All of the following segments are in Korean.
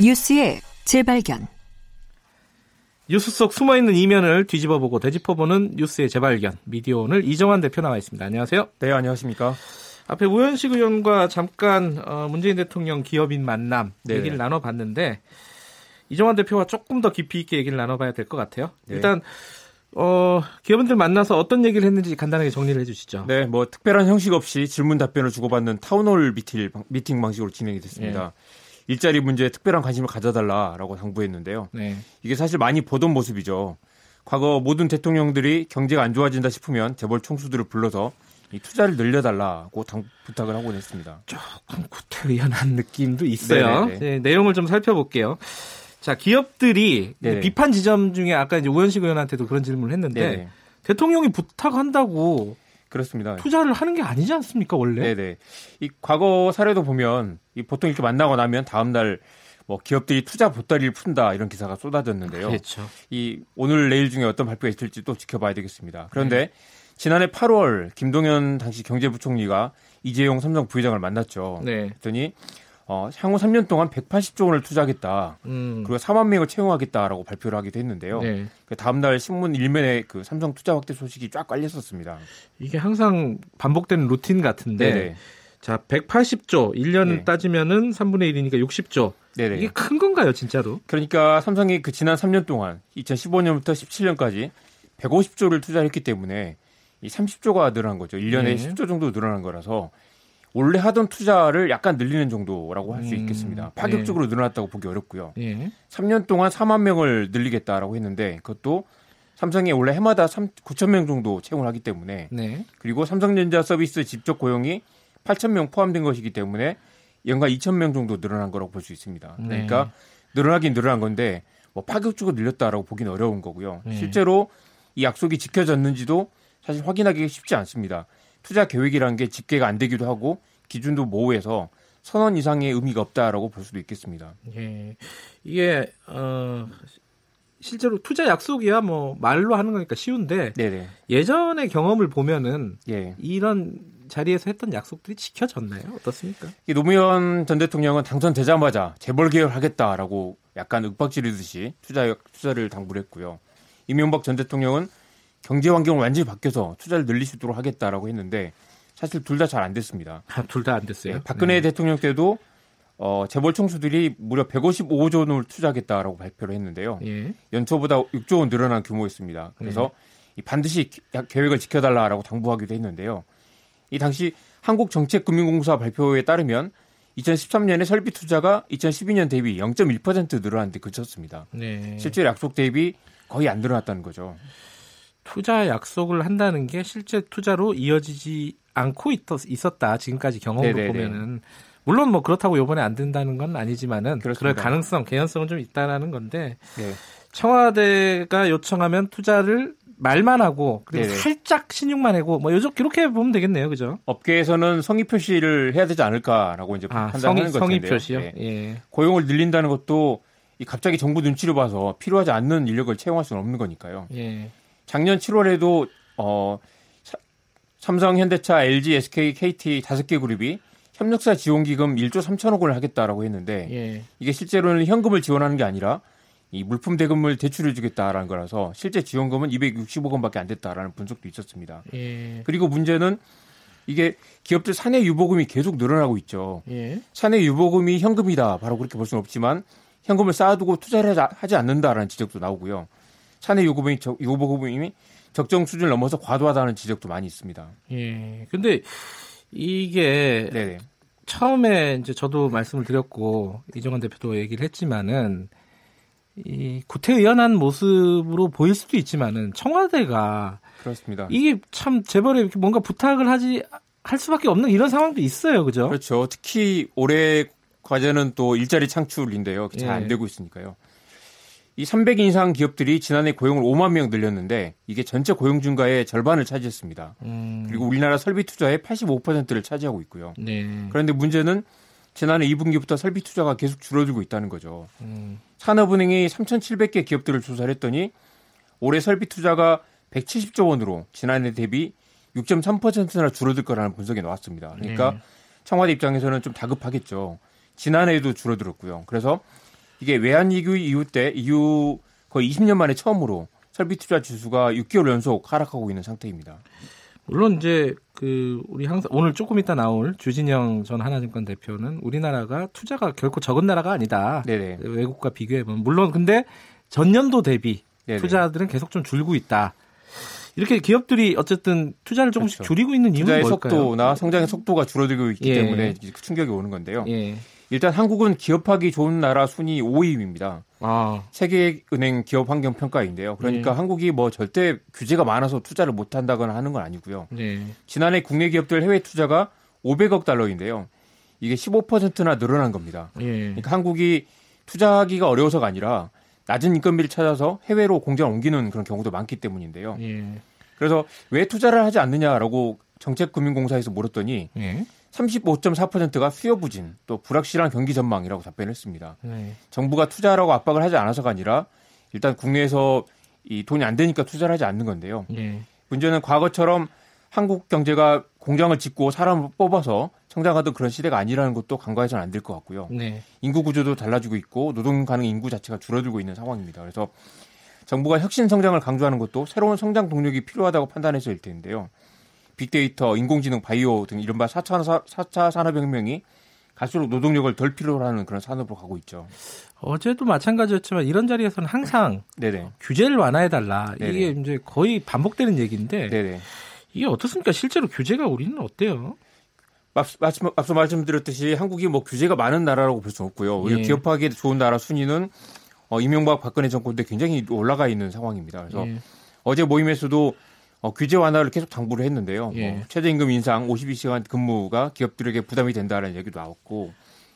뉴스의 재발견. 뉴스 속 숨어있는 이면을 뒤집어보고 되짚어보는 뉴스의 재발견. 미디어 오늘 이정환 대표 나와 있습니다. 안녕하세요. 네, 안녕하십니까. 앞에 우현식 의원과 잠깐 어, 문재인 대통령 기업인 만남 네 얘기를 나눠봤는데 이정환 대표와 조금 더 깊이 있게 얘기를 나눠봐야 될 것 같아요. 네. 일단 어, 기업인들 만나서 어떤 얘기를 했는지 간단하게 정리를 해주시죠. 네, 뭐 특별한 형식 없이 질문 답변을 주고받는 타운홀 미팅, 미팅 방식으로 진행이 됐습니다. 네. 일자리 문제에 특별한 관심을 가져달라라고 당부했는데요. 네. 이게 사실 많이 보던 모습이죠. 과거 모든 대통령들이 경제가 안 좋아진다 싶으면 재벌 총수들을 불러서 이 투자를 늘려달라고 당, 부탁을 하곤 했습니다. 조금 구태의연한 느낌도 있어요. 네, 내용을 좀 살펴볼게요. 자, 기업들이 비판 지점 중에 아까 이제 우현식 의원한테도 그런 질문을 했는데 네네. 대통령이 부탁한다고 그렇습니다. 투자를 하는 게 아니지 않습니까 원래? 네네. 이 과거 사례도 보면 이 보통 이렇게 만나고 나면 다음 날 뭐 기업들이 투자 보따리를 푼다 이런 기사가 쏟아졌는데요. 그렇죠. 이 오늘 내일 중에 어떤 발표가 있을지 또 지켜봐야 되겠습니다. 그런데 네. 지난해 8월 김동연 당시 경제부총리가 이재용 삼성 부회장을 만났죠. 네. 그랬더니 어, 향후 3년 동안 180조 원을 투자하겠다. 음. 그리고 4만 명을 채용하겠다라고 발표를 하기도 했는데요. 네. 그 다음 날 신문 일면에 그 삼성 투자 확대 소식이 쫙 깔렸었습니다. 이게 항상 반복되는 루틴 같은데 네네. 자, 180조 1년 네. 따지면은 3분의 1이니까 60조. 네네. 이게 큰 건가요, 진짜로? 그러니까 삼성이 그 지난 3년 동안 2015년부터 17년까지 150조를 투자했기 때문에 이 30조가 늘어난 거죠. 1년에 네. 10조 정도 늘어난 거라서 원래 하던 투자를 약간 늘리는 정도라고 할수 음, 있겠습니다. 파격적으로 네. 늘어났다고 보기 어렵고요. 네. 3년 동안 4만 명을 늘리겠다라고 했는데 그것도 삼성이 원래 해마다 3, 9천 명 정도 채용을 하기 때문에 네. 그리고 삼성전자 서비스 직접 고용이 8천 명 포함된 것이기 때문에 연간 2천 명 정도 늘어난 거라고 볼 수 있습니다. 네. 그러니까 늘어나긴 늘어난 건데 뭐 파격적으로 늘렸다라고 보기는 어려운 거고요. 네. 실제로 이 약속이 지켜졌는지도 사실 확인하기 쉽지 않습니다. 투자 계획이라는 게 집계가 안 되기도 하고 기준도 모호해서 선언 이상의 의미가 없다라고 볼 수도 있겠습니다. 예. 이게 어 실제로 투자 약속이야 뭐 말로 하는 거니까 쉬운데 네네. 예전의 경험을 보면은 예. 이런 자리에서 했던 약속들이 지켜졌나요? 어떻습니까? 노무현 전 대통령은 당선되자마자 재벌 개혁을 하겠다라고 약간 윽박지르듯이 투자 투자를 당부를 했고요. 이명박 전 대통령은 경제 환경을 완전히 바뀌어서 투자를 늘릴 수 있도록 하겠다라고 했는데 사실 둘 다 잘 안 됐습니다. 아, 둘 다 안 됐어요. 네, 박근혜 네. 대통령 때도 어, 재벌 총수들이 무려 155조 원을 투자하겠다라고 발표를 했는데요. 예. 연초보다 6조 원 늘어난 규모였습니다. 그래서 예. 반드시 계획을 지켜달라라고 당부하기도 했는데요. 이 당시 한국정책금융공사 발표에 따르면 2013년에 설비 투자가 2012년 대비 0.1% 늘어난 데 그쳤습니다. 네. 실제 약속 대비 거의 안 늘어났다는 거죠. 투자 약속을 한다는 게 실제 투자로 이어지지 않고 있었, 다 지금까지 경험으로 네네네. 보면은 물론 뭐 그렇다고 요번에 안 된다는 건 아니지만은 그렇습니다. 그럴 가능성, 개연성은 좀 있다라는 건데 네. 청와대가 요청하면 투자를 말만 하고 그리고 네네. 살짝 신용만 하고 뭐 요즘 이렇게 보면 되겠네요, 그죠? 업계에서는 성의 표시를 해야 되지 않을까라고 이제 아, 판단하는 거죠. 성의 표시요. 네. 예. 고용을 늘린다는 것도 이 갑자기 정부 눈치를 봐서 필요하지 않는 인력을 채용할 수는 없는 거니까요. 예. 작년 7월에도 어 삼성, 현대차, LG, SK, KT 다섯 개 그룹이 협력사 지원 기금 1조 3천억 원을 하겠다라고 했는데 예. 이게 실제로는 현금을 지원하는 게 아니라 이 물품 대금을 대출해 주겠다라는 거라서 실제 지원금은 260억 원밖에 안 됐다라는 분석도 있었습니다. 예. 그리고 문제는 이게 기업들 사내 유보금이 계속 늘어나고 있죠. 예. 사내 유보금이 현금이다. 바로 그렇게 볼 수는 없지만 현금을 쌓아두고 투자를 하지 않는다라는 지적도 나오고요. 사내 요금이 요보금이 적정 수준을 넘어서 과도하다는 지적도 많이 있습니다. 예. 근데 이게 네네. 처음에 이제 저도 말씀을 드렸고 이정환 대표도 얘기를 했지만은 이 구태의연한 모습으로 보일 수도 있지만은 청와대가 그렇습니다. 이게 참 재벌에 이렇게 뭔가 부탁을 하지 할 수밖에 없는 이런 상황도 있어요, 그죠? 그렇죠. 특히 올해 과제는 또 일자리 창출인데요. 잘안 예. 되고 있으니까요. 이 300인 이상 기업들이 지난해 고용을 5만 명 늘렸는데 이게 전체 고용 증가의 절반을 차지했습니다. 음. 그리고 우리나라 설비 투자의 85%를 차지하고 있고요. 네. 그런데 문제는 지난해 2분기부터 설비 투자가 계속 줄어들고 있다는 거죠. 음. 산업은행이 3,700개 기업들을 조사를 했더니 올해 설비 투자가 170조 원으로 지난해 대비 6.3%나 줄어들 거라는 분석이 나왔습니다. 그러니까 네. 청와대 입장에서는 좀 다급하겠죠. 지난해에도 줄어들었고요. 그래서 이게 외환 위기 이후 때 이후 거의 20년 만에 처음으로 설비 투자 지수가 6개월 연속 하락하고 있는 상태입니다. 물론 이제 그 우리 항상 오늘 조금 이따 나올 주진영 전 하나증권 대표는 우리나라가 투자가 결코 적은 나라가 아니다. 네네. 외국과 비교해 보면 물론 근데 전년도 대비 네네. 투자들은 계속 좀 줄고 있다. 이렇게 기업들이 어쨌든 투자를 조금씩 그렇죠. 줄이고 있는 이유는 투자의 뭘까요? 속도나 성장의 속도가 줄어들고 있기 예. 때문에 충격이 오는 건데요. 예. 일단 한국은 기업하기 좋은 나라 순위 5위입니다. 아. 세계은행 기업 환경 평가인데요. 그러니까 네. 한국이 뭐 절대 규제가 많아서 투자를 못 한다거나 하는 건 아니고요. 네. 지난해 국내 기업들 해외 투자가 500억 달러인데요. 이게 15%나 늘어난 겁니다. 네. 그러니까 한국이 투자하기가 어려워서가 아니라 낮은 인건비를 찾아서 해외로 공장을 옮기는 그런 경우도 많기 때문인데요. 네. 그래서 왜 투자를 하지 않느냐라고 정책금융공사에서 물었더니 네. 35.4%가 수요 부진 또 불확실한 경기 전망이라고 답변했습니다. 네. 정부가 투자하라고 압박을 하지 않아서가 아니라 일단 국내에서 이 돈이 안 되니까 투자를 하지 않는 건데요. 네. 문제는 과거처럼 한국 경제가 공장을 짓고 사람을 뽑아서 성장하던 그런 시대가 아니라는 것도 간과해서는 안 될 것 같고요. 네. 인구 구조도 달라지고 있고 노동 가능 인구 자체가 줄어들고 있는 상황입니다. 그래서 정부가 혁신 성장을 강조하는 것도 새로운 성장 동력이 필요하다고 판단해서일 텐데요. 빅데이터, 인공지능, 바이오 등 이른바 4차, 4차 산업혁명이 갈수록 노동력을 덜 필요로 하는 그런 산업으로 가고 있죠. 어제도 마찬가지였지만 이런 자리에서는 항상 네네. 규제를 완화해달라. 이게 이제 거의 반복되는 얘기인데 네네. 이게 어떻습니까? 실제로 규제가 우리는 어때요? 앞서, 앞서 말씀드렸듯이 한국이 뭐 규제가 많은 나라라고 볼 수는 없고요. 오히려 예. 기업하기 좋은 나라 순위는 어, 이명박 박근혜 정권 때 굉장히 올라가 있는 상황입니다. 그래서 예. 어제 모임에서도 어, 규제 완화를 계속 당부를 했는데요. 예. 뭐 최저임금 인상 52시간 근무가 기업들에게 부담이 된다는 얘기도 나왔고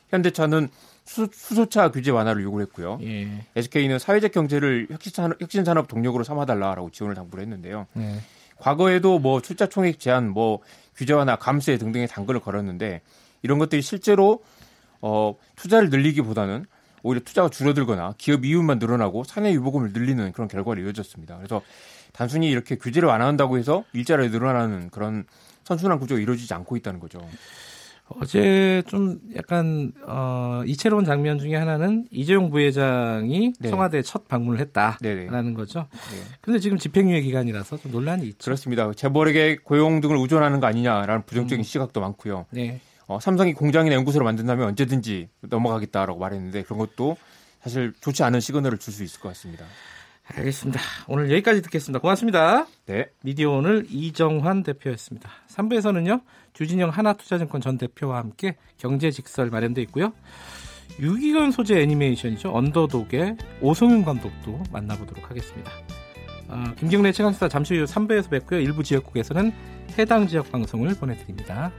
현대차는 수, 소차 규제 완화를 요구했고요. 예. SK는 사회적 경제를 혁신산업, 혁신 산업 동력으로 삼아달라라고 지원을 당부를 했는데요. 예. 과거에도 뭐 출자 총액 제한, 뭐 규제 완화, 감세 등등의 당근을 걸었는데 이런 것들이 실제로 어, 투자를 늘리기보다는 오히려 투자가 줄어들거나 기업 이윤만 늘어나고 사내 유보금을 늘리는 그런 결과를 이어졌습니다. 그래서 단순히 이렇게 규제를 완화한다고 해서 일자리가 늘어나는 그런 선순환 구조가 이루어지지 않고 있다는 거죠. 어제 좀 약간 어, 이채로운 장면 중에 하나는 이재용 부회장이 네. 청와대 첫 방문을 했다라는 네네. 거죠. 그런데 네. 지금 집행유예 기간이라서 좀 논란이 있죠. 그렇습니다. 재벌에게 고용 등을 우존하는 거 아니냐라는 부정적인 음. 시각도 많고요. 네. 어, 삼성이 공장이나 연구소를 만든다면 언제든지 넘어가겠다라고 말했는데 그런 것도 사실 좋지 않은 시그널을 줄 수 있을 것 같습니다. 알겠습니다. 오늘 여기까지 듣겠습니다. 고맙습니다. 네. 미디어 오늘 이정환 대표였습니다. 3부에서는요, 주진영 하나투자증권 전 대표와 함께 경제 직설 마련돼 있고요. 유기견 소재 애니메이션이죠. 언더독의 오성윤 감독도 만나보도록 하겠습니다. 어, 김경래 최강수사 잠시 후 3부에서 뵙고요. 일부 지역국에서는 해당 지역 방송을 보내드립니다.